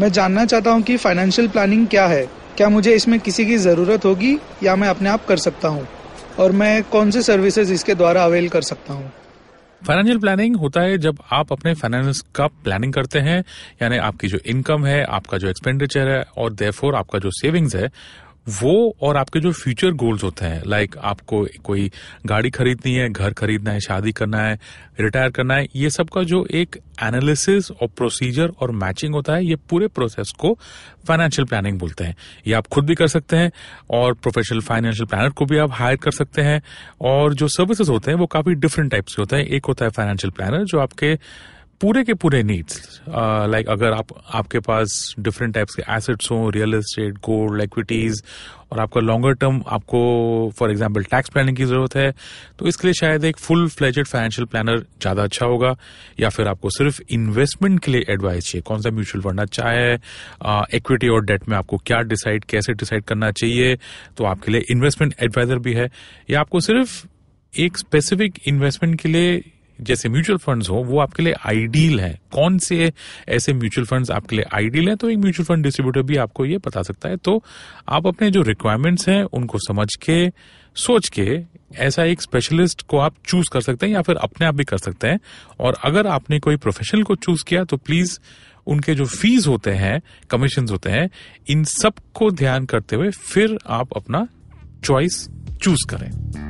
मैं जानना चाहता हूँ कि फाइनेंशियल प्लानिंग क्या है? क्या मुझे इसमें किसी की ज़रूरत होगी या मैं अपने आप कर सकता हूँ? और मैं कौन से सर्विसेज़ इसके द्वारा अवेल कर सकता हूँ? फाइनेंशियल प्लानिंग होता है जब आप अपने फाइनेंस का प्लानिंग करते हैं, यानी आपकी जो इनकम है, आपका जो एक्सपेंडिचर है, और देयरफॉर आपका जो सेविंग्स है वो और आपके जो फ्यूचर गोल्स होते हैं लाइक आपको कोई गाड़ी खरीदनी है, घर खरीदना है, शादी करना है रिटायर करना है, ये सब का जो एक एनालिसिस और प्रोसीजर और मैचिंग होता है, ये पूरे प्रोसेस को फाइनेंशियल प्लानिंग बोलते हैं। ये आप खुद भी कर सकते हैं और प्रोफेशनल फाइनेंशियल प्लानर को भी आप हायर कर सकते हैं और जो सर्विसेज़ होते हैं, वो काफ़ी डिफरेंट टाइप्स के होते हैं। एक होता है फाइनेंशियल प्लानर जो आपके पूरे के पूरे नीड्स लाइक अगर आप, आपके पास डिफरेंट टाइप्स के एसेट्स हों रियल एस्टेट गोल्ड इक्विटीज और आपका लॉन्गर टर्म आपको फॉर एग्जांपल टैक्स प्लानिंग की ज़रूरत है तो इसके लिए शायद एक फुल फ्लेजेड फाइनेंशियल प्लानर ज़्यादा अच्छा होगा, या फिर आपको सिर्फ़ इन्वेस्टमेंट के लिए एडवाइस चाहिए। कौन सा म्यूचुअल फंड अच्छा है इक्विटी और डेट में आपको क्या डिसाइड कैसे डिसाइड करना चाहिए तो आपके लिए इन्वेस्टमेंट एडवाइजर भी है, या आपको सिर्फ़ एक स्पेसिफिक इन्वेस्टमेंट के लिए जैसे म्यूचुअल फंड्स हो, वो आपके लिए आइडियल है। कौन से ऐसे म्यूचुअल फंड्स आपके लिए आइडियल है? तो एक म्यूचुअल फंड डिस्ट्रीब्यूटर भी आपको ये बता सकता है। तो आप अपने जो रिक्वायरमेंट्स हैं, उनको समझ के, सोच के, ऐसा एक स्पेशलिस्ट को आप चूज़ कर सकते हैं या फिर अपने आप भी कर सकते हैं। और अगर आपने कोई प्रोफेशनल को चूज़ किया तो प्लीज़ उनके जो फ़ीस होते हैं कमीशन होते हैं, इन सबको ध्यान करते हुए फिर आप अपना चॉइस चूज़ करें।